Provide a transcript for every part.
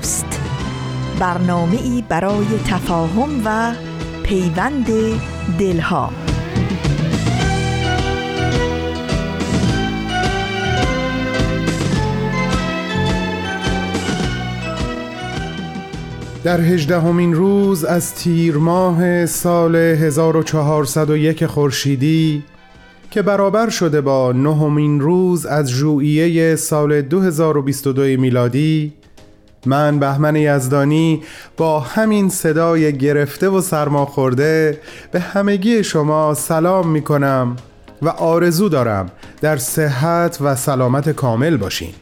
دوست. برنامه ای برای تفاهم و پیوند دلها. در هجدهمین روز از تیر ماه سال 1401 خورشیدی که برابر شده با نهمین روز از ژوئیه سال 2022 میلادی من بهمن یزدانی با همین صدای گرفته و سرماخورده به همگی شما سلام می کنم و آرزو دارم در صحت و سلامت کامل باشین.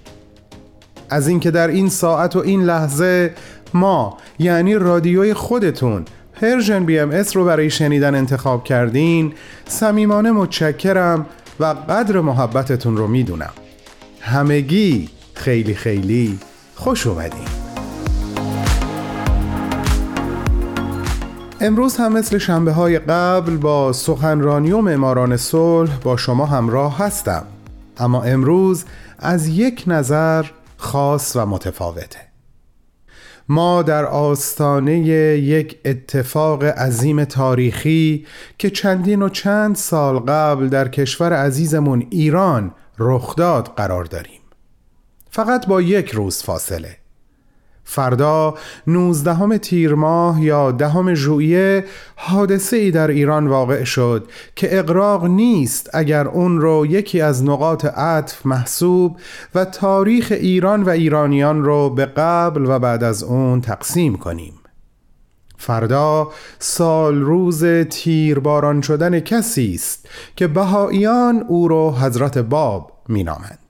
از اینکه در این ساعت و این لحظه ما یعنی رادیوی خودتون Persian BMS رو برای شنیدن انتخاب کردین صمیمانه متشکرم و قدر محبتتون رو می‌دونم. همگی خیلی خیلی خوش اومدین. امروز هم مثل شنبه های قبل با سخنرانی و معماران صلح با شما همراه هستم. اما امروز از یک نظر خاص و متفاوته. ما در آستانه یک اتفاق عظیم تاریخی که چندین و چند سال قبل در کشور عزیزمون ایران رخ داد قرار داریم. فقط با یک روز فاصله. فردا 19 تیر ماه یا دهم ژوئیه حادثه ای در ایران واقع شد که اقراق نیست اگر اون رو یکی از نقاط عطف محسوب و تاریخ ایران و ایرانیان رو به قبل و بعد از اون تقسیم کنیم. فردا سال روز تیرباران شدن کسی است که بهاییان او رو حضرت باب مینامند.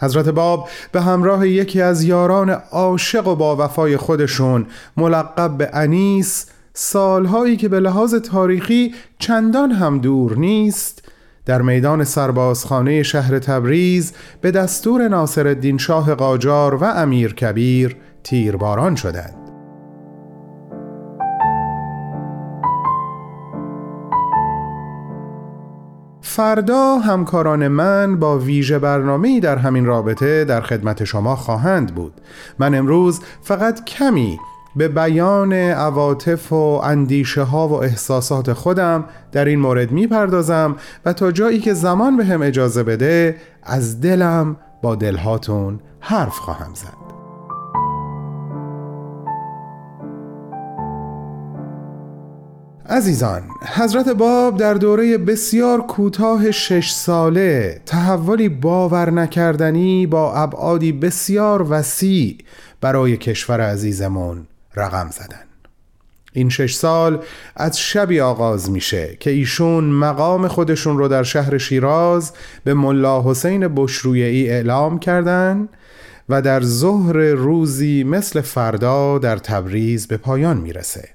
حضرت باب به همراه یکی از یاران عاشق و با وفای خودشون ملقب به انیس سالهایی که به لحاظ تاریخی چندان هم دور نیست در میدان سربازخانه شهر تبریز به دستور ناصر الدین شاه قاجار و امیر کبیر تیرباران شدند. فردا همکاران من با ویژه برنامه در همین رابطه در خدمت شما خواهند بود. من امروز فقط کمی به بیان عواطف و اندیشه ها و احساسات خودم در این مورد می‌پردازم و تا جایی که زمان به هم اجازه بده از دلم با دلهاتون حرف خواهم زد. عزیزان حضرت باب در دوره بسیار کوتاه شش ساله تحولی باور نکردنی با ابعادی بسیار وسیع برای کشور عزیزمون رقم زدن. این شش سال از شبی آغاز میشه که ایشون مقام خودشون رو در شهر شیراز به ملا حسین بشرویعی اعلام کردن و در ظهر روزی مثل فردا در تبریز به پایان می‌رسه.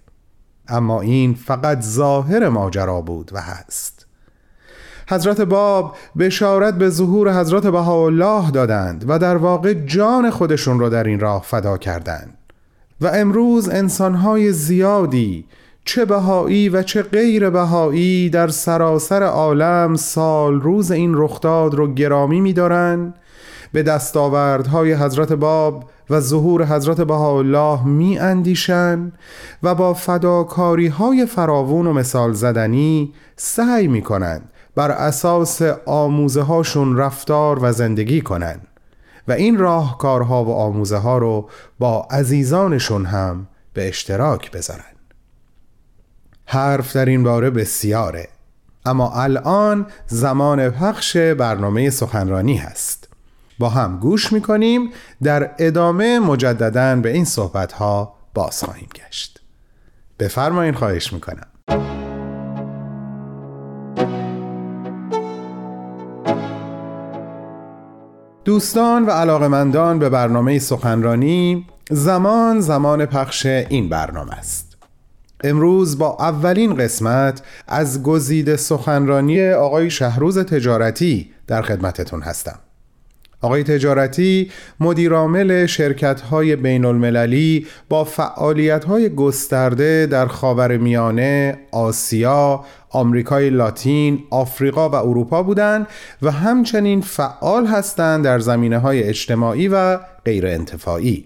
اما این فقط ظاهر ماجرا بود و هست. حضرت باب بشارت به ظهور حضرت بهاءالله دادند و در واقع جان خودشون را در این راه فدا کردند. و امروز انسانهای زیادی چه بهایی و چه غیر بهایی در سراسر عالم سال روز این رخداد رو گرامی می‌دارند. به دستاوردهای حضرت باب و ظهور حضرت بهاءالله می اندیشن و با فداکاری های فراوون و مثال زدنی سعی می کنند بر اساس آموزه هاشون رفتار و زندگی کنند و این راهکارها و آموزه ها رو با عزیزانشون هم به اشتراک بذارن حرف در این باره بسیاره. اما الان زمان پخش برنامه سخنرانی هست. با هم گوش می‌کنیم در ادامه مجددا به این صحبت ها باز خواهیم گشت. بفرمایین خواهش می‌کنم. دوستان و علاقمندان به برنامه سخنرانی زمان زمان پخش این برنامه است. امروز با اولین قسمت از گزیده سخنرانی آقای شهروز تجارتی در خدمتتون هستم آقای تجارتی مدیرعامل شرکت های بین المللی با فعالیت های گسترده در خاور میانه، آسیا، آمریکای لاتین، آفریقا و اروپا بودند و همچنین فعال هستند در زمینه های اجتماعی و غیر انتفاعی.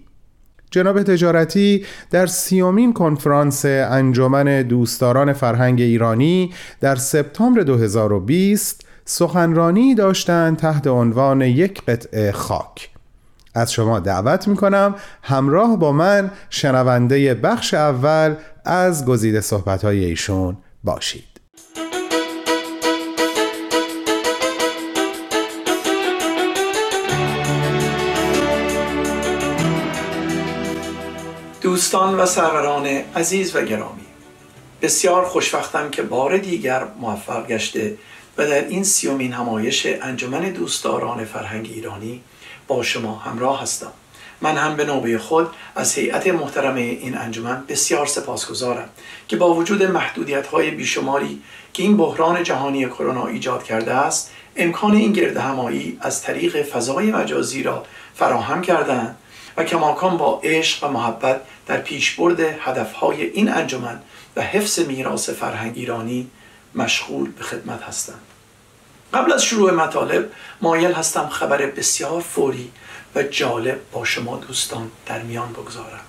جناب تجارتی در سیومین کنفرانس انجمن دوستداران فرهنگ ایرانی در سپتامبر 2020 سخنرانی داشتند تحت عنوان یک قطعه خاک. از شما دعوت می کنم همراه با من شنونده بخش اول از گزیده صحبت ایشون باشید. دوستان و سروران عزیز و گرامی بسیار خوشوقتم که بار دیگر موفق گشته و در این سیومین همایش انجمن دوستداران فرهنگ ایرانی با شما همراه هستم. من هم به نوبه خود از هیئت محترمه این انجمن بسیار سپاسگزارم که با وجود محدودیت های بیشماری که این بحران جهانی کرونا ایجاد کرده است امکان این گرد همایی از طریق فضای مجازی را فراهم کردند و کماکان با عشق و محبت در پیشبرد هدفهای این انجمن و حفظ میراث فرهنگ ایرانی مشغول به خدمت هستند. قبل از شروع مطالب مایل هستم خبر بسیار فوری و جالب با شما دوستان در میان بگذارم.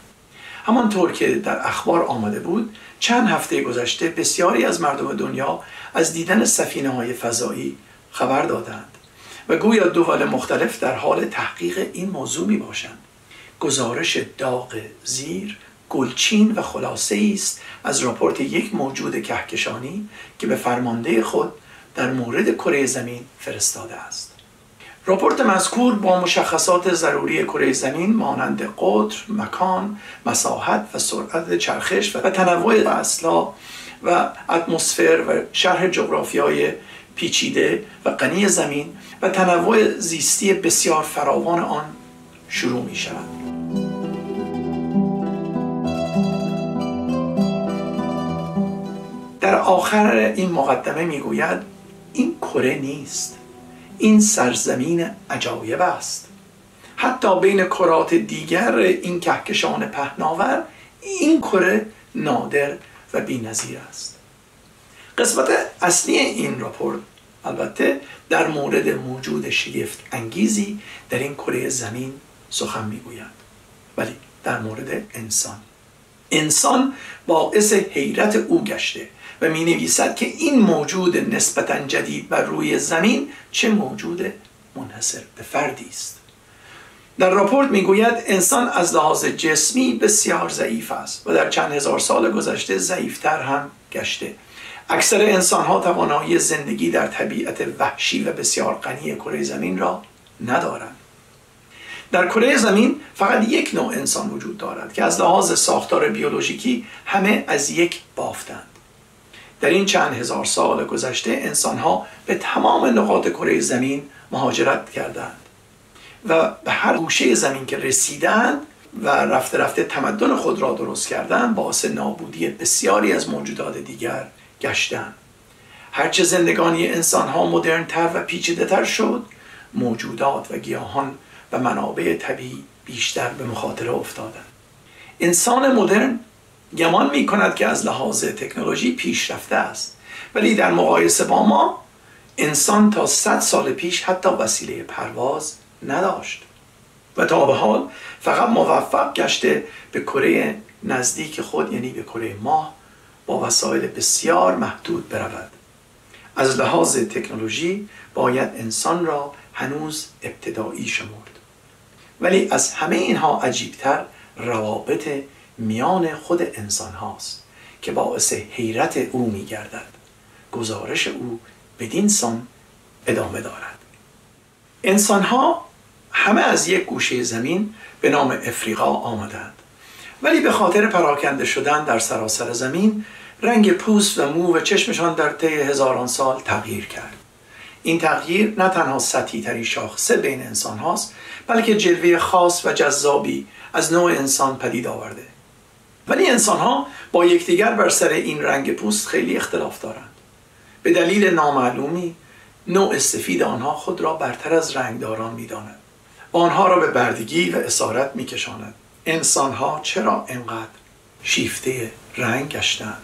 همانطور که در اخبار آمده بود چند هفته گذشته بسیاری از مردم دنیا از دیدن سفینه های فضایی خبر دادند و گویا دول مختلف در حال تحقیق این موضوع می باشند گزارش داغ زیر گلچین و خلاصه است از راپورت یک موجود کهکشانی که به فرمانده خود در مورد کره زمین فرستاده است راپورت مذکور با مشخصات ضروری کره زمین مانند قطر، مکان، مساحت و سرعت چرخش و تنوع اصلا و اتمسفر و شرح جغرافیای پیچیده و غنی زمین و تنوع زیستی بسیار فراوان آن شروع می شود. آخر این مقدمه می‌گوید این کره نیست. این سرزمین عجایب است. حتی بین کرات دیگر این کهکشان پهناور این کره نادر و بینظیر است. قسمت اصلی این راپورت البته در مورد موجود شگفت انگیزی در این کره زمین سخن می‌گوید. ولی در مورد انسان. انسان باعث حیرت او گشته. و می نویسد که این موجود نسبتا جدید بر روی زمین چه موجود منحصر به فردی است. در راپورت می‌گوید انسان از لحاظ جسمی بسیار ضعیف است و در چند هزار سال گذشته ضعیفتر هم گشته. اکثر انسان ها توانایی زندگی در طبیعت وحشی و بسیار غنی کره زمین را ندارند. در کره زمین فقط یک نوع انسان وجود دارد که از لحاظ ساختار بیولوژیکی همه از یک بافتند. در این چند هزار سال گذشته انسان ها به تمام نقاط کره زمین مهاجرت کردند و به هر گوشه زمین که رسیدند و رفته رفته تمدن خود را درست کردند باعث نابودی بسیاری از موجودات دیگر گشتند. هرچه زندگانی ها مدرنتر و پیچیده تر شد موجودات و گیاهان و منابع طبیعی بیشتر به مخاطره افتادند. انسان مدرن گمان می کند که از لحاظ تکنولوژی پیشرفته است. ولی در مقایسه با ما انسان تا 100 سال پیش حتی وسیله پرواز نداشت. و تا به حال فقط موفق گشته به کره نزدیک خود یعنی به کره ماه با وسایل بسیار محدود برود. از لحاظ تکنولوژی باید انسان را هنوز ابتدایی شمرد. ولی از همه اینها عجیبتر روابط میان خود انسان هاست که باعث حیرت او می گردد گزارش او بدین سان ادامه دارد. انسان ها همه از یک گوشه زمین به نام افریقا آمدند. ولی به خاطر پراکنده شدن در سراسر زمین رنگ پوست و مو و چشمشان در طی هزاران سال تغییر کرد. این تغییر نه تنها سطحی ترین شاخصه بین انسان هاست بلکه جلوه خاص و جذابی از نوع انسان پدید آورده. ولی انسان ها با یکدیگر بر سر این رنگ پوست خیلی اختلاف دارند. به دلیل نامعلومی نوع سفید آنها خود را برتر از رنگداران می‌داند و آنها را به بردگی و اسارت میکشاند انسان ها چرا انقدر شیفته رنگ گشتند؟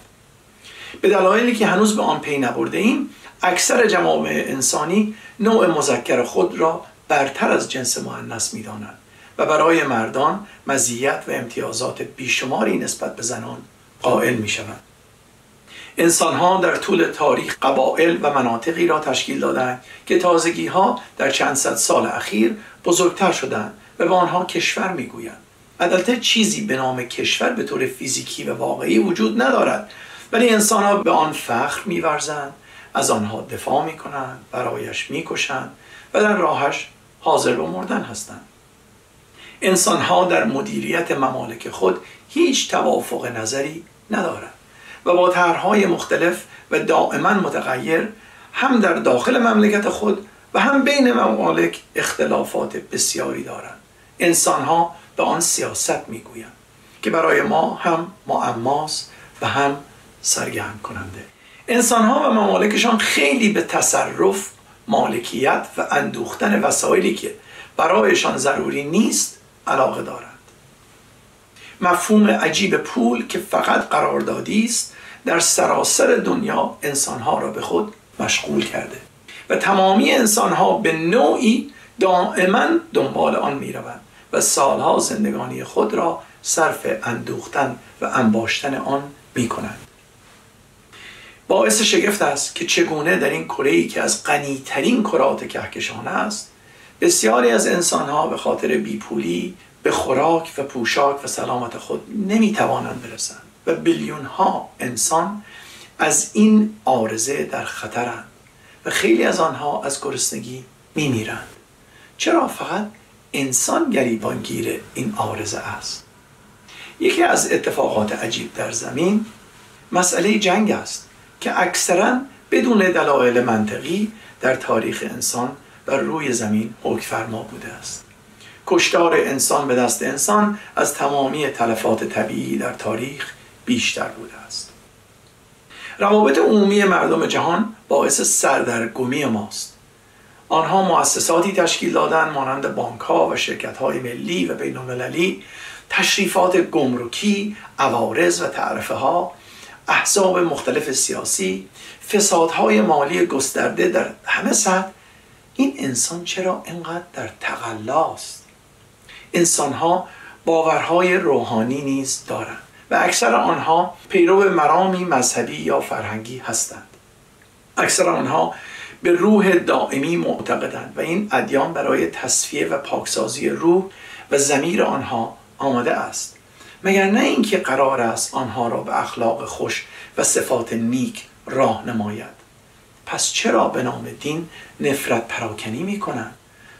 به دلایلی که هنوز به آن پی نبرده ایم اکثر جوامع انسانی نوع مذکر خود را برتر از جنس مؤنث می‌دانند. و برای مردان مزیت و امتیازات بیشماری نسبت به زنان قائل می شوند. انسان ها در طول تاریخ قبائل و مناطقی را تشکیل دادند که تازگی ها در چند صد سال اخیر بزرگتر شدند و به آنها کشور می‌گویند البته چیزی به نام کشور به طور فیزیکی و واقعی وجود ندارد ولی انسان ها به آن فخر میورزند از آنها دفاع می‌کنند برایش می‌کشند و در راهش حاضر به مردن هستند انسان ها در مدیریت ممالک خود هیچ توافق نظری ندارند و با طرحهای مختلف و دائما متغیر هم در داخل مملکت خود و هم بین ممالک اختلافات بسیاری دارند. انسان ها به آن سیاست می‌گویند که برای ما هم معماست و هم سرگرم کننده انسان ها و ممالکشان خیلی به تصرف مالکیت و اندوختن وسایلی که برایشان ضروری نیست علاقه دارند. مفهوم عجیب پول که فقط قراردادی است در سراسر دنیا انسانها را به خود مشغول کرده و تمامی انسانها به نوعی دائما دنبال آن می روند و سالها زندگانی خود را صرف اندوختن و انباشتن آن می کنند باعث شگفت است که چگونه در این کره که از غنیترین کرات کهکشانه است بسیاری از انسانها به خاطر بیپولی به خوراک و پوشاک و سلامت خود نمی‌توانند برسند و بیلیون ها انسان از این آرزه در خطرند و خیلی از آنها از گرسنگی میمیرند. چرا فقط انسان گریبانگیر این آرزه است؟ یکی از اتفاقات عجیب در زمین مسئله جنگ است که اکثرا بدون دلایل منطقی در تاریخ انسان بر روی زمین حکم فرما بوده است. کشتار انسان به دست انسان از تمامی تلفات طبیعی در تاریخ بیشتر بوده است. روابط عمومی مردم جهان باعث سردرگمی ماست. آنها مؤسساتی تشکیل دادن مانند بانک ها و شرکت های ملی و بین المللی تشریفات گمرکی، عوارض و تعرفه ها احزاب مختلف سیاسی فسادهای مالی گسترده در همه سطح این انسان چرا اینقدر در تقلاست؟ انسان ها باورهای روحانی نیز دارند و اکثر آنها پیرو مرامی مذهبی یا فرهنگی هستند. اکثر آنها به روح دائمی معتقدند و این ادیان برای تصفیه و پاکسازی روح و زمیر آنها آماده است. مگر نه اینکه قرار است آنها را به اخلاق خوش و صفات نیک راه نماید؟ پس چرا به نام دین نفرت پراکنی می کنند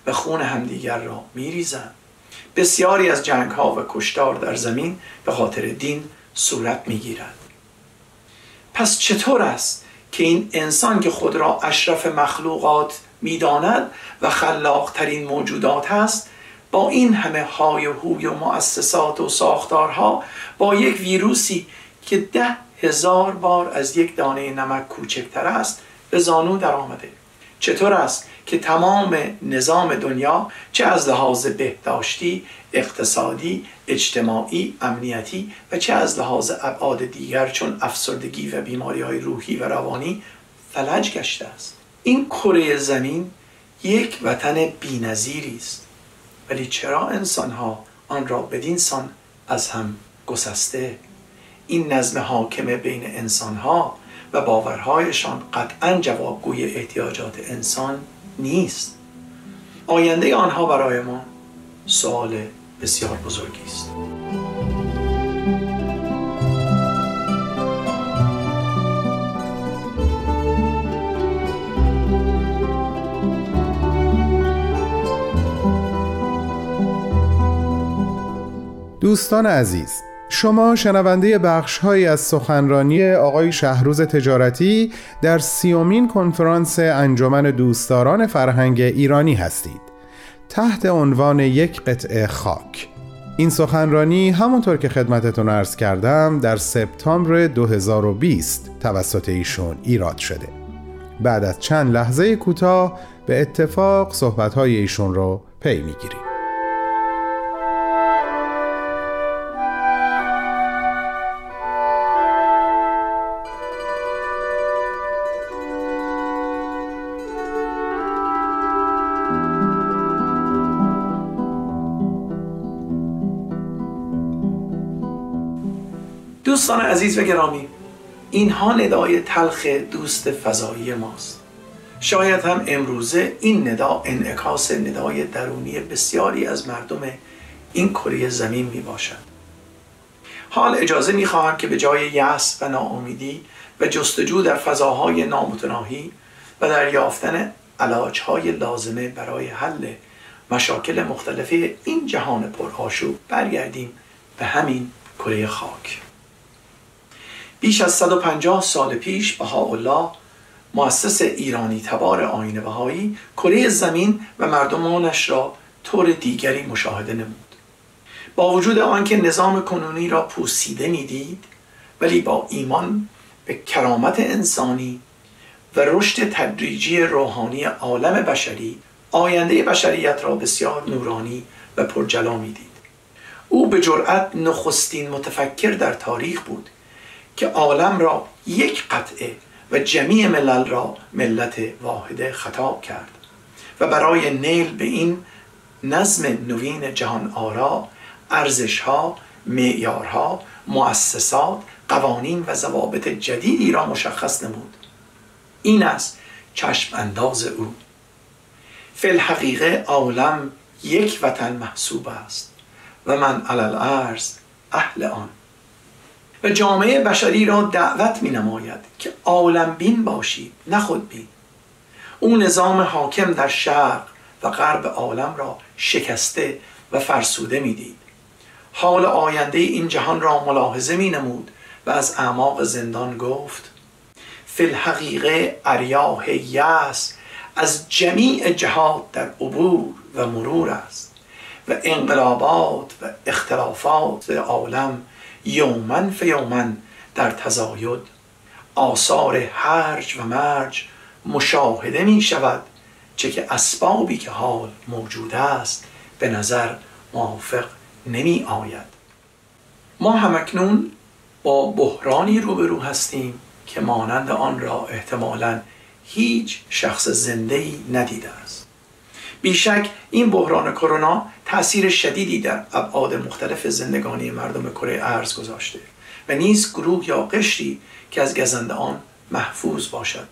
و خون همدیگر را می ریزند بسیاری از جنگ ها و کشتار در زمین به خاطر دین صورت می گیرد پس چطور است که این انسان که خود را اشرف مخلوقات می‌داند و خلاقترین موجودات است با این همه های و هوی و مؤسسات و ساختارها با یک ویروسی که ده هزار بار از یک دانه نمک کوچکتر است به زانو در آمده. چطور است که تمام نظام دنیا چه از لحاظ بهداشتی، اقتصادی، اجتماعی، امنیتی و چه از لحاظ ابعاد دیگر چون افسردگی و بیماری های روحی و روانی فلج گشته است؟ این کره زمین یک وطن بینظیری است. ولی چرا انسان ها آن را بدین سان از هم گسسته؟ این نظم حاکم بین انسان ها و باورهایشان قطعا جوابگوی احتیاجات انسان نیست. آینده آنها برای ما سوال بسیار بزرگی است. دوستان عزیز شما شنونده بخش های از سخنرانی آقای شهروز تجارتی در سی‌امین کنفرانس انجمن دوستداران فرهنگ ایرانی هستید. تحت عنوان یک قطعه خاک. این سخنرانی همونطور که خدمتتون عرض کردم در سپتامبر 2020 توسط ایشون ایراد شده. بعد از چند لحظه کوتاه به اتفاق صحبتهای ایشون رو پی می‌گیریم. دوستان عزیز و گرامی اینها ندای تلخ دوست فضایی ماست. شاید هم امروزه این ندا انعکاس ندای درونی بسیاری از مردم این کره زمین می باشد. حال اجازه می خواهم که به جای یأس و ناامیدی و جستجو در فضاهای نامتناهی و در یافتن علاجهای لازمه برای حل مشاکل مختلف این جهان پرآشوب برگردیم به همین کره خاک. بیش از 150 سال پیش بهاءالله مؤسس ایرانی تبار آین بهایی کره زمین و مردمانش را طور دیگری مشاهده نمود. با وجود آنکه نظام کنونی را پوسیده می‌دید ولی با ایمان به کرامت انسانی و رشد تدریجی روحانی عالم بشری آینده بشریت را بسیار نورانی و پرجلا می‌دید. او به جرأت نخستین متفکر در تاریخ بود که عالم را یک قطعه و جمیع ملل را ملت واحده خطاب کرد. و برای نیل به این نظم نوین جهان آرا ارزش ها معیارها مؤسسات قوانین و ضوابط جدیدی را مشخص نمود. این است چشم انداز او. فی الحقیقه عالم یک وطن محسوب است و من علل ارز اهل آن. و جامعه بشری را دعوت می نماید که عالم بین باشید نه خود بین. او نظام حاکم در شرق و غرب عالم را شکسته و فرسوده می‌دید حال آینده این جهان را ملاحظه می نمود و از اعماق زندان گفت فی الحقیقه اریاح یأس از جمیع جهات در عبور و مرور است و انقلابات و اختلافات عالم یوماً فیوماً در تزاید. آثار هرج و مرج مشاهده می شود چه که اسبابی که حال موجود است به نظر موافق نمی آید ما همکنون با بحرانی روبرو هستیم که مانند آن را احتمالا هیچ شخص زنده ای ندیده است. بیشک این بحران کرونا تاثیر شدیدی در ابعاد مختلف زندگانی مردم کره ارز گذاشته و نیز گروه یا قشری که از گزنده آن محفوظ باشد.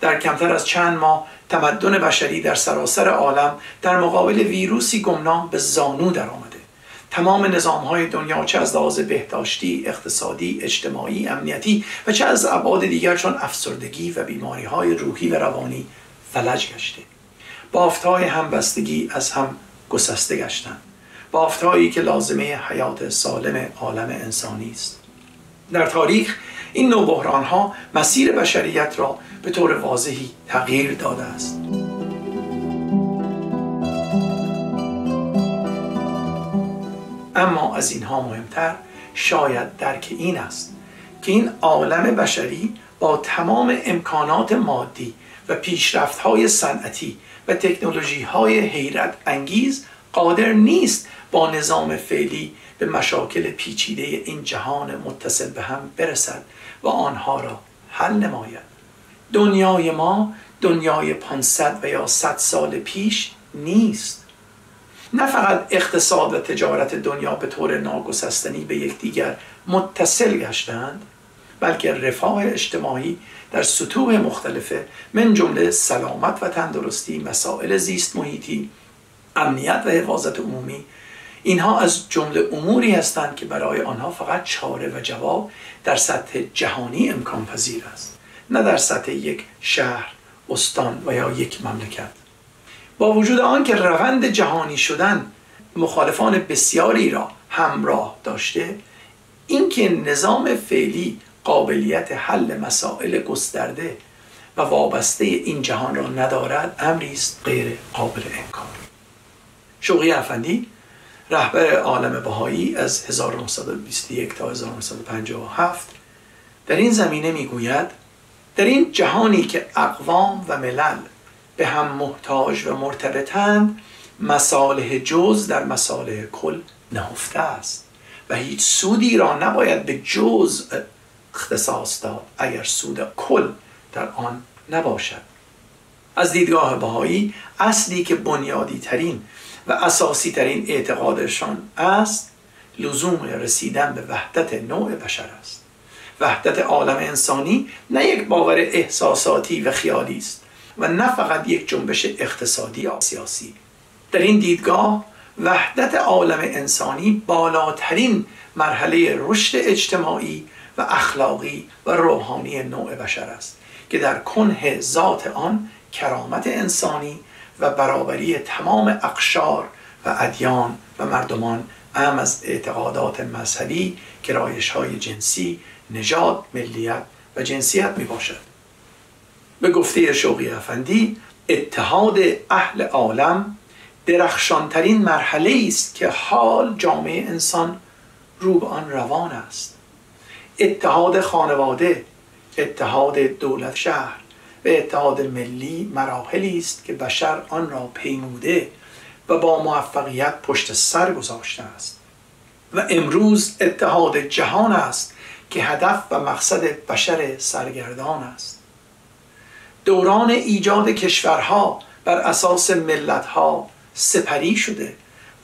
در کمتر از چند ماه تمدن بشری در سراسر عالم در مقابل ویروسی گمنام به زانو درآمده. تمام نظام های دنیا چه از لحاظ بهداشتی، اقتصادی، اجتماعی، امنیتی و چه از ابعاد دیگر چون افسردگی و بیماری های روحی و روانی فلج گشته. بافتهای همبستگی از هم گسسته گشتند بافتهایی که لازمه حیات سالم عالم انسانی است. در تاریخ این نوع بحران ها مسیر بشریت را به طور واضحی تغییر داده است. اما از اینها مهمتر شاید درک این است که این عالم بشری با تمام امکانات مادی و پیشرفت های صنعتی و تکنولوژی های حیرت انگیز قادر نیست با نظام فعلی به مشاکل پیچیده این جهان متصل به هم برسد و آنها را حل نماید. دنیای ما دنیای 500 و یا 100 سال پیش نیست. نه فقط اقتصاد و تجارت دنیا به طور ناگسستنی به یکدیگر متصل گشتند بلکه رفاه اجتماعی در سطوح مختلفه من جمله سلامت و تندرستی مسائل زیست محیطی امنیت و حفاظت عمومی اینها از جمله اموری هستند که برای آنها فقط چاره و جواب در سطح جهانی امکان پذیر است نه در سطح یک شهر استان و یا یک مملکت. با وجود آن که روند جهانی شدن مخالفان بسیاری را همراه داشته اینکه نظام فعلی قابلیت حل مسائل گسترده و وابسته این جهان را ندارد امری است غیر قابل انکار. شوقی افندی رهبر عالم بهایی از 1921 تا 1957 در این زمینه می‌گوید در این جهانی که اقوام و ملل به هم محتاج و مرتبطند مصالح جز در مصالح کل نهفته است و هیچ سودی را نباید به جز اختصاص داد. اگر سود کل در آن نباشد. از دیدگاه بهایی اصلی که بنیادی ترین و اساسی ترین اعتقادشان است لزوم رسیدن به وحدت نوع بشر است. وحدت عالم انسانی نه یک باور احساساتی و خیالی است و نه فقط یک جنبش اقتصادی یا سیاسی. در این دیدگاه وحدت عالم انسانی بالاترین مرحله رشد اجتماعی و اخلاقی و روحانی نوع بشر است که در کنه ذات آن کرامت انسانی و برابری تمام اقشار و ادیان و مردمان ام از اعتقادات مذهبی گرایش های جنسی نژاد ملیت و جنسیت می باشد به گفته شوقی افندی اتحاد اهل عالم درخشانترین مرحله است که حال جامعه انسان رو به آن روان است. اتحاد خانواده اتحاد دولت شهر و اتحاد ملی مراحلی است که بشر آن را پیموده و با موفقیت پشت سر گذاشته است. و امروز اتحاد جهان است که هدف و مقصد بشر سرگردان است. دوران ایجاد کشورها بر اساس ملتها سپری شده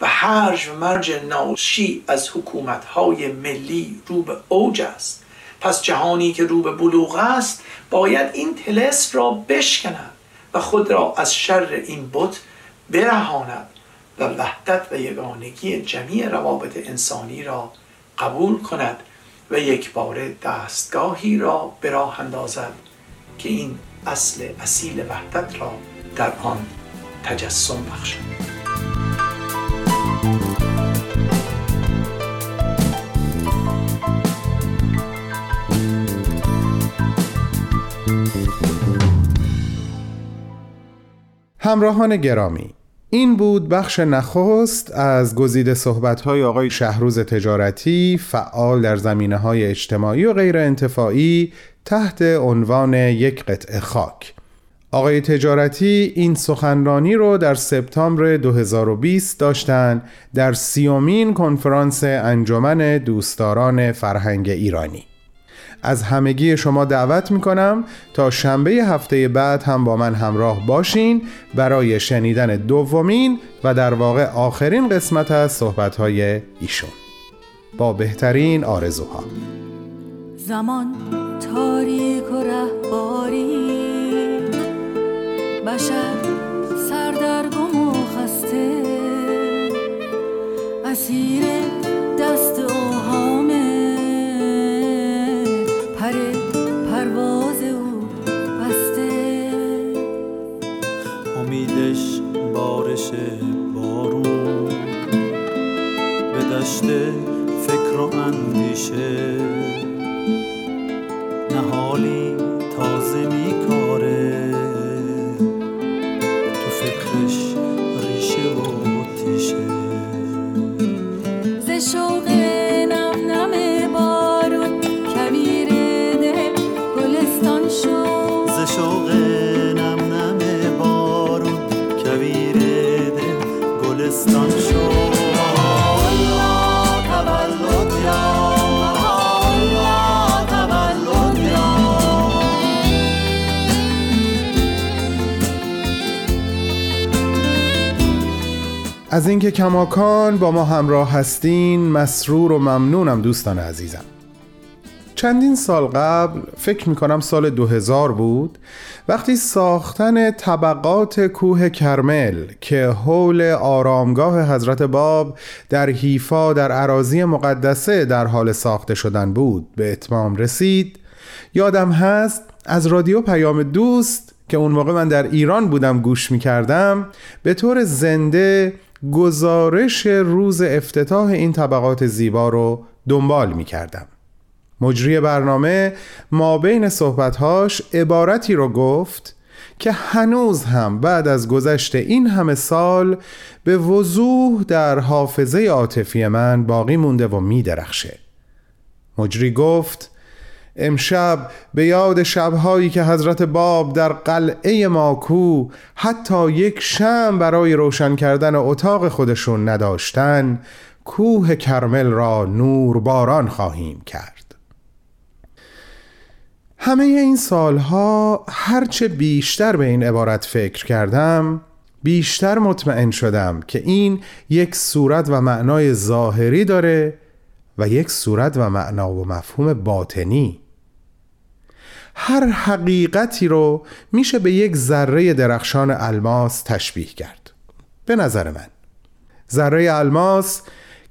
و هرج و مرج ناشی از حکومتهای ملی رو به اوج است. پس جهانی که رو به بلوغ است باید این تلس را بشکند و خود را از شر این بت برهاند و وحدت و یگانگی جمیع روابط انسانی را قبول کند و یک بار دستگاهی را به راه اندازد که این اصل اصیل وحدت را در آن تجسم بخشد. همراهان گرامی این بود بخش نخست از گزیده صحبت‌های آقای شهروز تجارتی فعال در زمینه های اجتماعی و غیر انتفاعی تحت عنوان یک قطعه خاک. آقای تجارتی این سخنرانی رو در سپتامبر 2020 داشتن در سیومین کنفرانس انجمن دوستداران فرهنگ ایرانی. از همگی شما دعوت می‌کنم تا شنبه هفته بعد هم با من همراه باشین برای شنیدن دومین و در واقع آخرین قسمت از صحبتهای ایشون. با بهترین آرزوها. زمان تاریک و رهباری بشر سردرگم و خسته. اسیر دست امیدش بارش بارون. به دشت فکر و اندیشه. نهالی تازه میکاره. تو فکرش ریشه و تیشه. ز شوق نم بارون کویر دل گلستان شد. ز شوق از اینکه کماکان با ما همراه هستین مسرور و ممنونم دوستان عزیزم. چندین سال قبل فکر می‌کنم سال 2000 بود وقتی ساختن طبقات کوه کرمل که حول آرامگاه حضرت باب در حیفا در عراضی مقدسه در حال ساخته شدن بود به اتمام رسید یادم هست از رادیو پیام دوست که اون موقع من در ایران بودم گوش می‌کردم به طور زنده گزارش روز افتتاح این طبقات زیبا رو دنبال می کردم مجری برنامه ما بین صحبتهاش عبارتی رو گفت که هنوز هم بعد از گذشت این همه سال به وضوح در حافظه عاطفی من باقی مونده و می درخشه مجری گفت امشب به یاد شبهایی که حضرت باب در قلعه ماکو حتی یک شم برای روشن کردن اتاق خودشون نداشتن کوه کرمل را نور باران خواهیم کرد. همه این سالها هرچه بیشتر به این عبارت فکر کردم بیشتر مطمئن شدم که این یک صورت و معنای ظاهری داره و یک صورت و معنا و مفهوم باطنی. هر حقیقتی رو میشه به یک ذره درخشان الماس تشبیه کرد. به نظر من. ذره الماس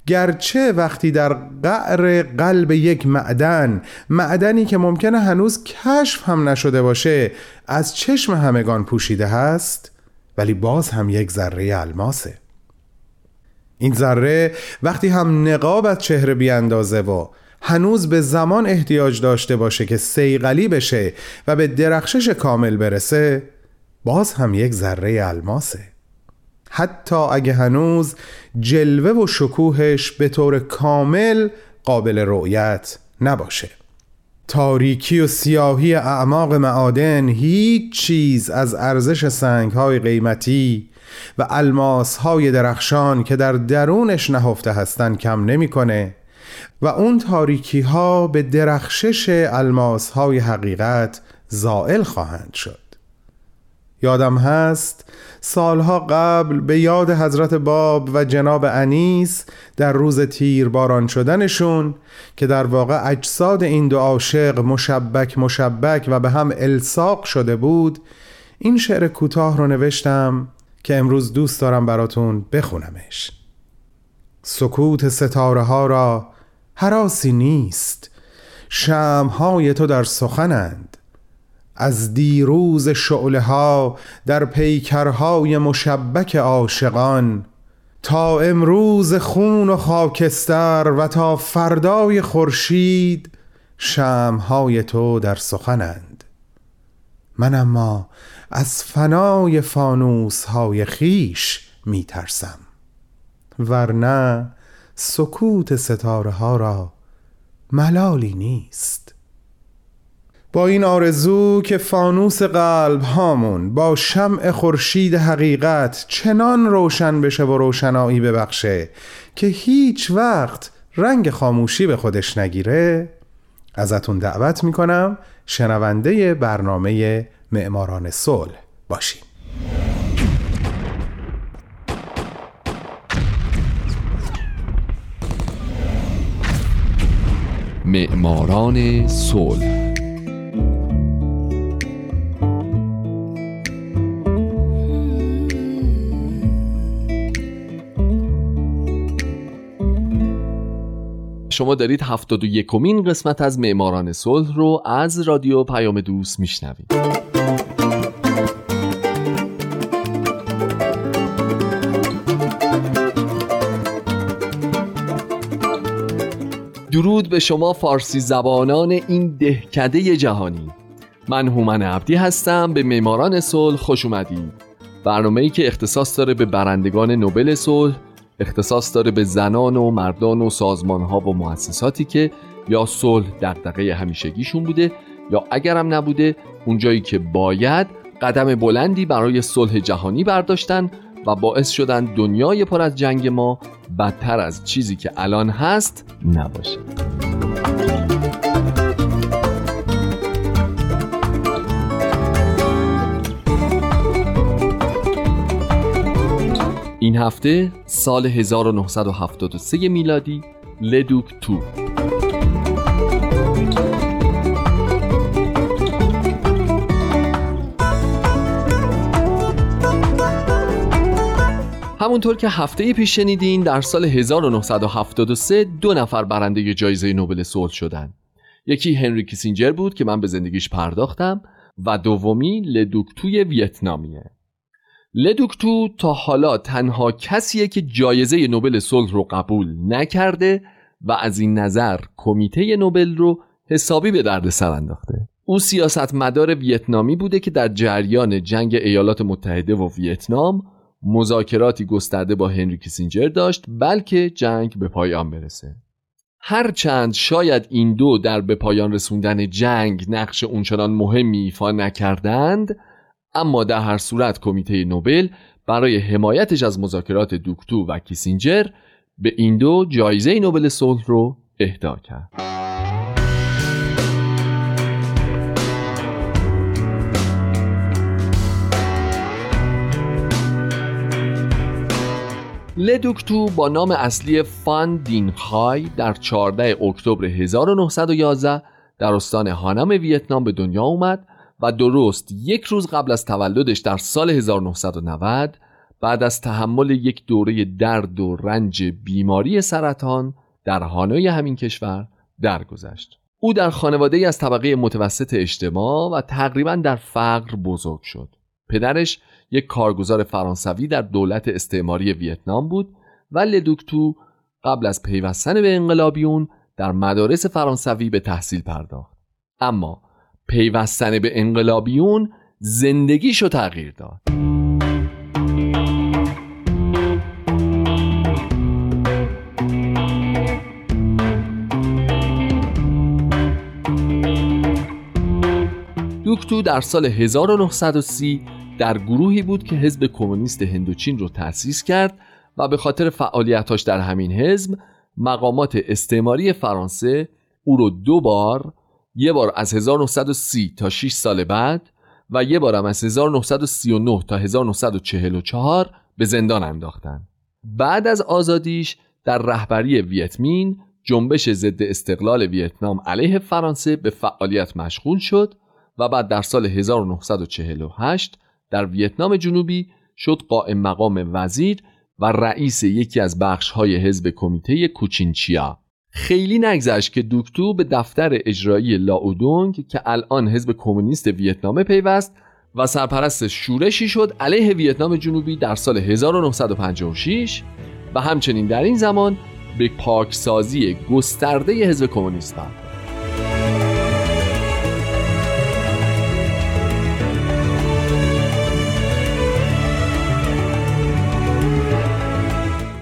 گرچه وقتی در قعر قلب یک معدن معدنی که ممکنه هنوز کشف هم نشده باشه از چشم همگان پوشیده هست ولی باز هم یک ذره الماسه. این ذره وقتی هم نقاب از چهره بیاندازه و هنوز به زمان احتیاج داشته باشه که سیغلی بشه و به درخشش کامل برسه باز هم یک ذره الماسه. حتی اگه هنوز جلوه و شکوهش به طور کامل قابل رؤیت نباشه. تاریکی و سیاهی اعماق معادن هیچ چیز از ارزش سنگهای قیمتی و الماسهای درخشان که در درونش نهفته هستند کم نمی‌کنه. و اون تاریکی ها به درخشش الماس های حقیقت زائل خواهند شد. یادم هست سالها قبل به یاد حضرت باب و جناب انیس در روز تیر باران شدنشون که در واقع اجساد این دو عاشق مشبک مشبک و به هم الساق شده بود این شعر کوتاه رو نوشتم که امروز دوست دارم براتون بخونمش. سکوت ستاره ها را حراسی نیست. شمهای تو در سخنند. از دیروز شعله ها در پیکرهای مشبک عاشقان تا امروز خون و خاکستر و تا فردای خورشید شمهای تو در سخنند. من اما از فنای فانوس های خیش می ترسم ورنه سکوت ستاره ها را ملالی نیست. با این آرزو که فانوس قلب هامون با شمع خورشید حقیقت چنان روشن بشه و روشنایی ببخشه که هیچ وقت رنگ خاموشی به خودش نگیره ازتون دعوت می‌کنم شنونده برنامه معماران صلح باشیم معماران صلح. شما دارید هفتاد و یکمین قسمت از معماران صلح رو از رادیو پیام دوست میشنوید. درود به شما فارسی زبانان این دهکده جهانی. من هومن عبدی هستم به معماران صلح خوش اومدید. برنامه‌ای که اختصاص داره به برندگان نوبل صلح اختصاص داره به زنان و مردان و سازمانها و مؤسساتی که یا صلح در دقیقه همیشگیشون بوده یا اگرم نبوده اونجایی که باید قدم بلندی برای صلح جهانی برداشتن و باعث شدن دنیای پر از جنگ ما بدتر از چیزی که الان هست نباشه. این هفته سال 1973 میلادی لدوک تو. همونطور که هفته پیش شنیدین در سال 1973 دو نفر برنده جایزه نوبل صلح شدن یکی هنری کیسینجر بود که من به زندگیش پرداختم و دومی لدوکتوی ویتنامیه. لدوکتو تا حالا تنها کسیه که جایزه نوبل صلح رو قبول نکرده و از این نظر کمیته نوبل رو حسابی به درد سر انداخته. او سیاستمدار ویتنامی بوده که در جریان جنگ ایالات متحده و ویتنام مذاکراتی گسترده با هنری کیسینجر داشت بلکه جنگ به پایان برسه. هرچند شاید این دو در به پایان رسوندن جنگ نقش اونچنان مهمی ایفا نکردند اما در هر صورت کمیته نوبل برای حمایتش از مذاکرات دوکتو و کیسینجر به این دو جایزه نوبل صلح رو اهدا کرد. لدوکتو با نام اصلی فان دین خای در 14 اکتبر 1911 در استان هانام ویتنام به دنیا اومد و درست یک روز قبل از تولدش در سال 1990 بعد از تحمل یک دوره درد و رنج بیماری سرطان در هانوی همین کشور درگذشت. او در خانواده ای از طبقه متوسط اجتماع و تقریبا در فقر بزرگ شد. پدرش یک کارگزار فرانسوی در دولت استعماری ویتنام بود و لدوکتو قبل از پیوستن به انقلابیون در مدارس فرانسوی به تحصیل پرداخت. اما پیوستن به انقلابیون زندگیشو تغییر داد. دوکتو در سال 1930 در گروهی بود که حزب کمونیست هندوچین رو تأسیس کرد و به خاطر فعالیتاش در همین حزب مقامات استعماری فرانسه او رو دو بار یه بار از 1930 تا 6 سال بعد و یه بارم از 1939 تا 1944 به زندان انداختن. بعد از آزادیش در رهبری ویتمین جنبش ضد استقلال ویتنام علیه فرانسه به فعالیت مشغول شد و بعد در سال 1948 در ویتنام جنوبی شد قائم مقام وزیر و رئیس یکی از بخش‌های حزب کمیته کوچینچیا خیلی نگذشت که دوکتو به دفتر اجرایی لاودونگ که الان حزب کمونیست ویتنام پیوست و سرپرست شورشی شد علیه ویتنام جنوبی در سال 1956 و همچنین در این زمان به پاکسازی گسترده حزب کمونیست پرداخت.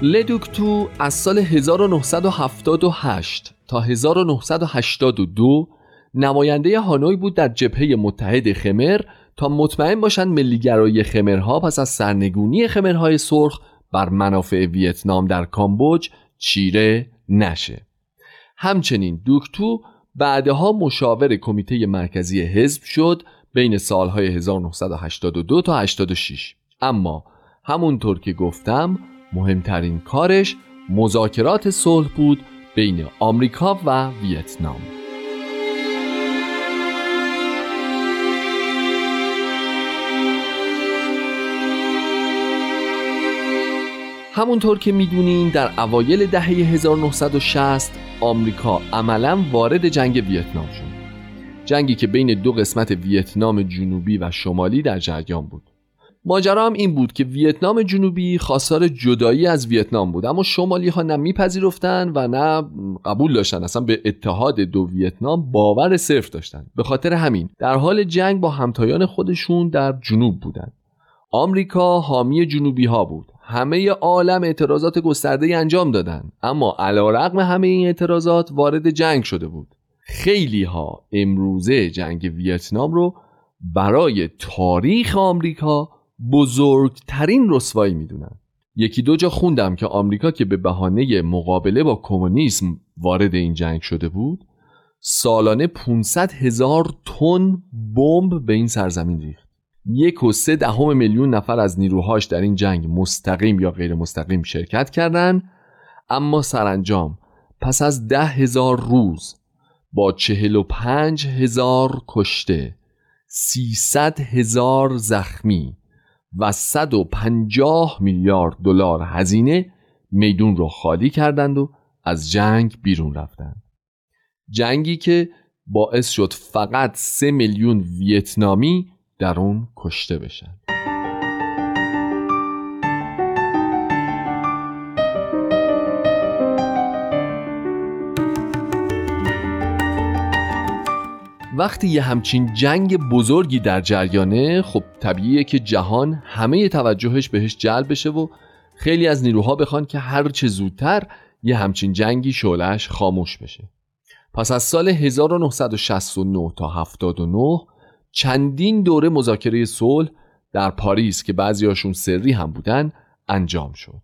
لدوکتو از سال 1978 تا 1982 نماینده هانوی بود در جبهه متحد خمر تا مطمئن باشند ملیگرایی خمرها پس از سرنگونی خمرهای سرخ بر منافع ویتنام در کامبوج چیره نشه. همچنین دوکتو بعدها مشاور کمیته مرکزی حزب شد بین سالهای 1982 تا 86 اما همونطور که گفتم مهمترین کارش مذاکرات صلح بود بین آمریکا و ویتنام. همونطور که می‌دونین در اوایل دهه 1960 آمریکا عملا وارد جنگ ویتنام شد. جنگی که بین دو قسمت ویتنام جنوبی و شمالی در جریان بود. ماجرا هم این بود که ویتنام جنوبی خواستار جدایی از ویتنام بود اما شمالی ها نه میپذیرفتن و نه قبول داشتن اصلا به اتحاد دو ویتنام باور صرف داشتن. به خاطر همین در حال جنگ با همتایان خودشون در جنوب بودن. آمریکا حامی جنوبی ها بود. همه عالم اعتراضات گسترده انجام دادن اما علیرغم همه این اعتراضات وارد جنگ شده بود. خیلی ها امروزه جنگ ویتنام رو برای تاریخ آمریکا بزرگترین رسوایی می‌دونن یکی دو جا خوندم که آمریکا که به بهانه مقابله با کمونیسم وارد این جنگ شده بود سالانه 500 هزار تن بمب به این سرزمین ریخت. یک و سه دهم میلیون نفر از نیروهاش در این جنگ مستقیم یا غیر مستقیم شرکت کردند اما سرانجام پس از ده هزار روز با چهل و پنج هزار کشته سیصد هزار زخمی و 150 میلیارد دلار هزینه میدون رو خالی کردند و از جنگ بیرون رفتند. جنگی که باعث شد فقط سه میلیون ویتنامی در اون کشته بشن. وقتی یه همچین جنگ بزرگی در جریانه خب طبیعیه که جهان همه توجهش بهش جلب بشه و خیلی از نیروها بخوان که هر چه زودتر یه همچین جنگی شعلش خاموش بشه. پس از سال 1969 تا 79 چندین دوره مذاکره صلح در پاریس که بعضیاشون سری هم بودن انجام شد.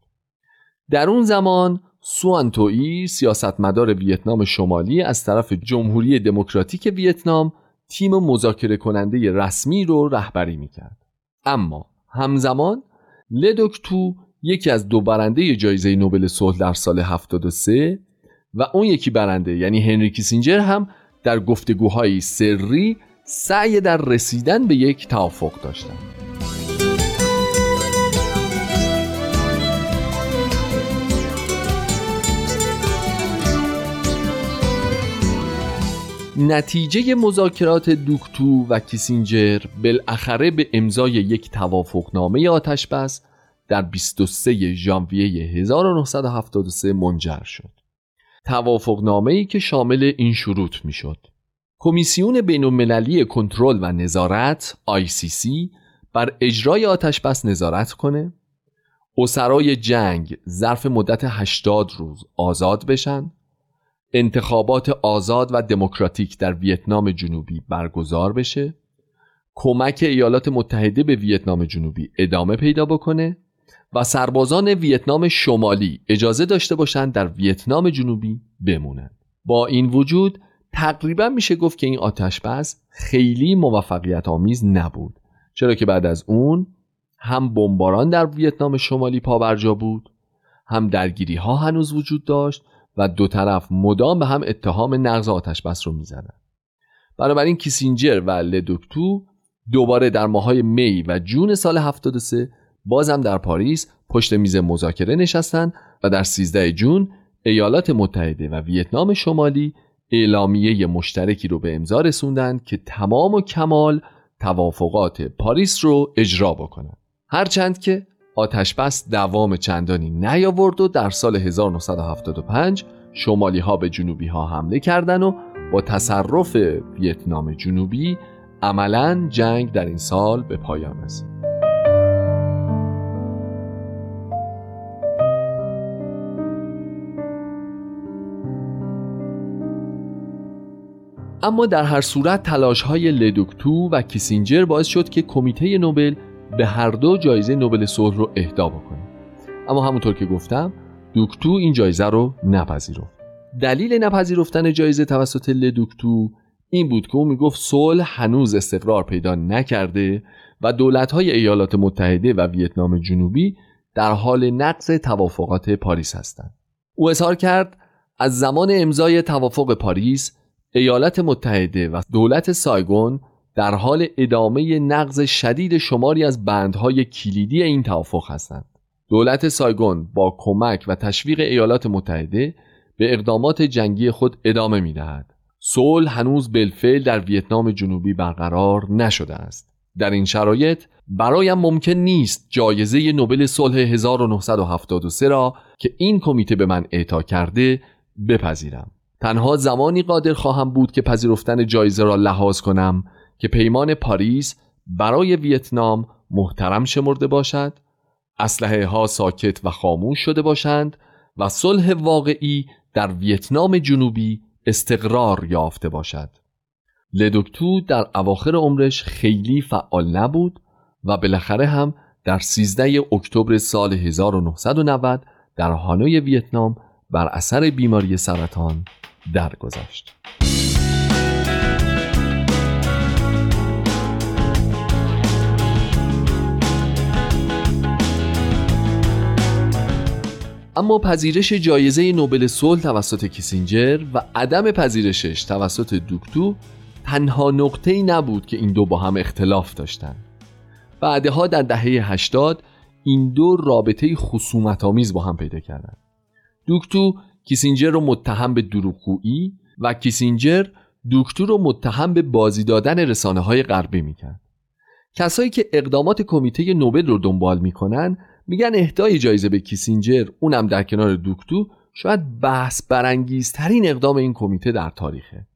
در اون زمان سوانتوی سیاستمدار ویتنام شمالی از طرف جمهوری دموکراتیک ویتنام تیم مذاکره کننده رسمی رو رهبری می‌کرد اما همزمان لدوکتو یکی از دو برنده جایزه نوبل صلح در سال 73 و اون یکی برنده یعنی هنری کیسینجر هم در گفتگوهای سری سعی در رسیدن به یک توافق داشتند. نتیجه مذاکرات دوکتو و کیسینجر بالاخره به امضای یک توافقنامه آتش بس در 23 ژانویه 1973 منجر شد. توافقنامه ای که شامل این شروط می شد. کمیسیون بین المللی کنترل و نظارت ICC بر اجرای آتش بس نظارت کنه اسرای جنگ ظرف مدت 80 روز آزاد بشن انتخابات آزاد و دموکراتیک در ویتنام جنوبی برگزار بشه. کمک ایالات متحده به ویتنام جنوبی ادامه پیدا بکنه و سربازان ویتنام شمالی اجازه داشته باشند در ویتنام جنوبی بمونند. با این وجود تقریبا میشه گفت که این آتش بس خیلی موفقیت آمیز نبود. چرا که بعد از اون هم بمباران در ویتنام شمالی پابرجا بود هم درگیری ها هنوز وجود داشت و دو طرف مدام به هم اتهام نقض آتش بس رو می‌زدن بنابراین کیسینجر و لدوکتو دوباره در ماهای می و جون سال 73 بازم در پاریس پشت میز مذاکره نشستند و در 13 جون ایالات متحده و ویتنام شمالی اعلامیه مشترکی رو به امضا رسوندند که تمام و کمال توافقات پاریس رو اجرا بکنند هرچند که آتش بس دوام چندانی نیاورد و در سال 1975 شمالی ها به جنوبی ها حمله کردند و با تصرف ویتنام جنوبی عملا جنگ در این سال به پایان رسید. اما در هر صورت تلاش های لدوکتو و کیسینجر باعث شد که کمیته نوبل به هر دو جایزه نوبل صلح رو اهدا بکنه اما همونطور که گفتم دوکتو این جایزه رو نپذیرفت دلیل نپذیرفتن جایزه توسط لدوکتو این بود که او می‌گفت صلح هنوز استقرار پیدا نکرده و دولت‌های ایالات متحده و ویتنام جنوبی در حال نقض توافقات پاریس هستند. او اظهار کرد از زمان امضای توافق پاریس ایالات متحده و دولت سایگون در حال ادامه نقض شدید شماری از بندهای کلیدی این توافق هستند. دولت سایگون با کمک و تشویق ایالات متحده به اقدامات جنگی خود ادامه می دهد. صلح هنوز بالفعل در ویتنام جنوبی برقرار نشده است. در این شرایط برایم ممکن نیست جایزه نوبل صلح 1973 را که این کمیته به من اعطا کرده بپذیرم. تنها زمانی قادر خواهم بود که پذیرفتن جایزه را لحاظ کنم که پیمان پاریس برای ویتنام محترم شمرده باشد اسلحه ها ساکت و خاموش شده باشند و صلح واقعی در ویتنام جنوبی استقرار یافته باشد لدوکتو در اواخر عمرش خیلی فعال نبود و بالاخره هم در 13 اکتبر سال 1990 در هانوی ویتنام بر اثر بیماری سرطان درگذشت. اما پذیرش جایزه نوبل صلح توسط کیسینجر و عدم پذیرشش توسط دوکتو تنها نقطه ای نبود که این دو با هم اختلاف داشتند. بعدها در دهه 80 این دو رابطه خصومت آمیز با هم پیدا کردند. دوکتو کیسینجر رو متهم به دروغگویی و کیسینجر دوکتو رو متهم به بازی دادن رسانه های غربی می‌کرد. کسایی که اقدامات کمیته نوبل رو دنبال می‌کنن میگن اهدای جایزه به کیسینجر اونم در کنار دوکتو شاید بحث برانگیزترین اقدام این کمیته در تاریخه.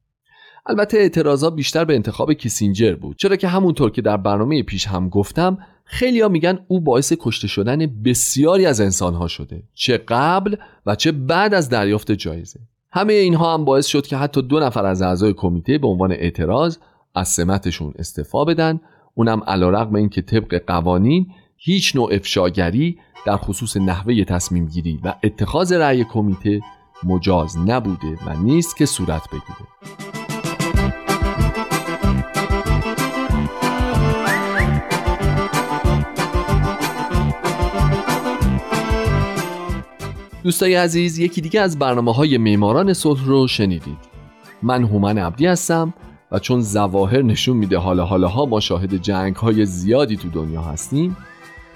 البته اعتراضا بیشتر به انتخاب کیسینجر بود چرا که همونطور که در برنامه پیش هم گفتم خیلیا میگن او باعث کشته شدن بسیاری از انسانها شده چه قبل و چه بعد از دریافت جایزه. همه اینها هم باعث شد که حتی دو نفر از اعضای کمیته به عنوان اعتراض از سمتشون استعفا بدن اونم علیرغم اینکه طبق قوانین هیچ نوع افشاگری در خصوص نحوه تصمیم گیری و اتخاذ رأی کمیته مجاز نبوده و نیست که صورت بگیره. دوستای عزیز یکی دیگه از برنامه های معماران صلح رو شنیدید. من هومن عبدی هستم و چون زواهر نشون میده حالا حالاها ما شاهد جنگ های زیادی تو دنیا هستیم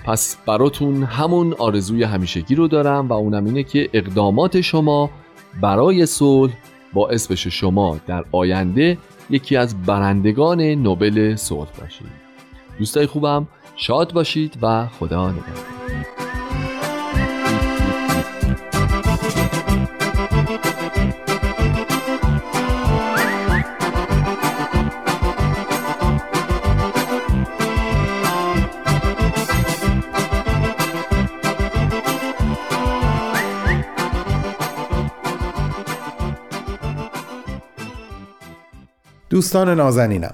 پس براتون همون آرزوی همیشگی رو دارم و اونم اینه که اقدامات شما برای صلح باعث بشه شما در آینده یکی از برندگان نوبل صلح باشید. دوستای خوبم شاد باشید و خدا نگهدار. دوستان نازنینم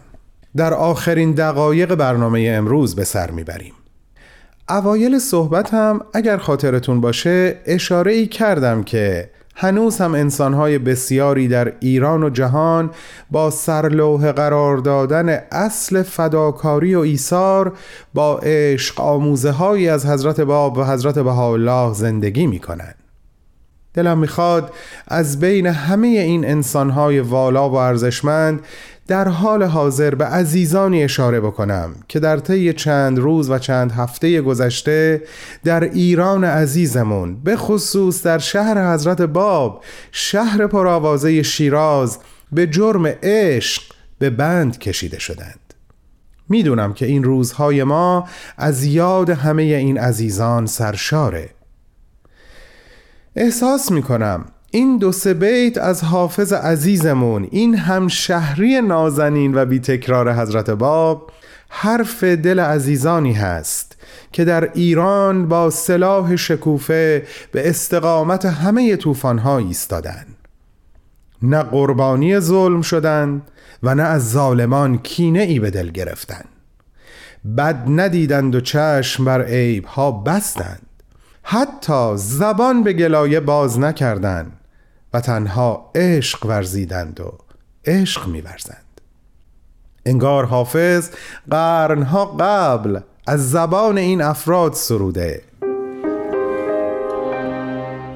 در آخرین دقایق برنامه امروز به سر می‌بریم اوایل صحبتم اگر خاطرتون باشه اشاره ای کردم که هنوز هم انسانهای بسیاری در ایران و جهان با سرلوح قرار دادن اصل فداکاری و ایثار با عشق آموزه هایی از حضرت باب و حضرت بهاءالله زندگی می کنند. دلم می‌خواد از بین همه این انسانهای والا و ارزشمند در حال حاضر به عزیزانی اشاره بکنم که در طی چند روز و چند هفته گذشته در ایران عزیزمون به خصوص در شهر حضرت باب شهر پرآوازه شیراز به جرم عشق به بند کشیده شدند. می‌دونم که این روزهای ما از یاد همه این عزیزان سرشاره. احساس می‌کنم این دو سه بیت از حافظ عزیزمون. این هم شهری نازنین و بی تکرار حضرت باب حرف دل عزیزانی هست که در ایران با سلاح شکوفه به استقامت همه طوفان‌ها ایستادن. نه قربانی ظلم شدند و نه از ظالمان کینه ای به دل گرفتن. بد ندیدند و چشم بر عیبها بستند. حتی زبان به گلایه باز نکردند. تنها عشق ورزیدند و عشق میورزند. انگار حافظ قرنها قبل از زبان این افراد سروده.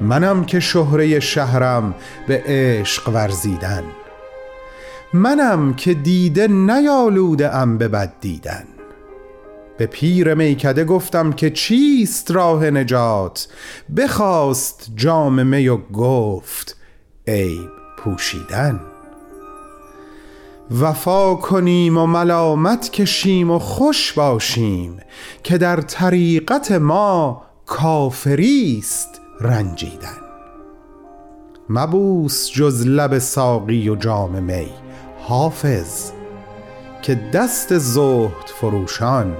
منم که شهره شهرم به عشق ورزیدن. منم که دیده نیالوده ام به بد دیدن. به پیر میکده گفتم که چیست راه نجات؟ بخواست جام می و گفت عیب پوشیدن. وفا کنیم و ملامت کشیم و خوش باشیم که در طریقت ما کافریست رنجیدن. مبوس جز لب ساقی و جام می حافظ که دست زهد فروشان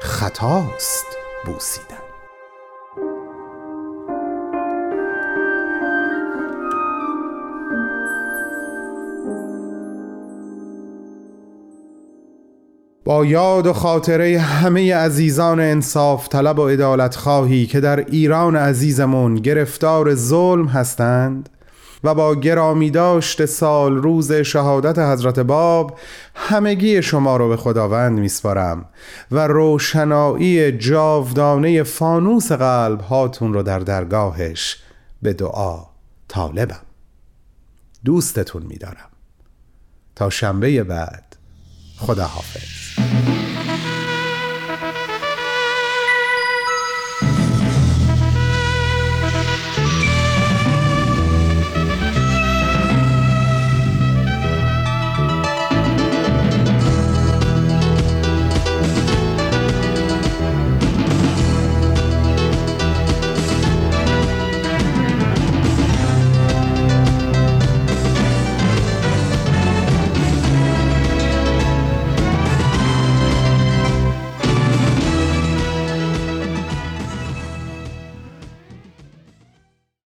خطاست بوسیدن. با یاد و خاطره همه عزیزان انصاف طلب و عدالت خواهی که در ایران عزیزمون گرفتار ظلم هستند و با گرامی داشت سال روز شهادت حضرت باب همگی شما رو به خداوند میسپارم و روشنایی جاودانه فانوس قلب هاتون رو در درگاهش به دعا طالبم. دوستتون میدارم. تا شنبه بعد. خداحافظ.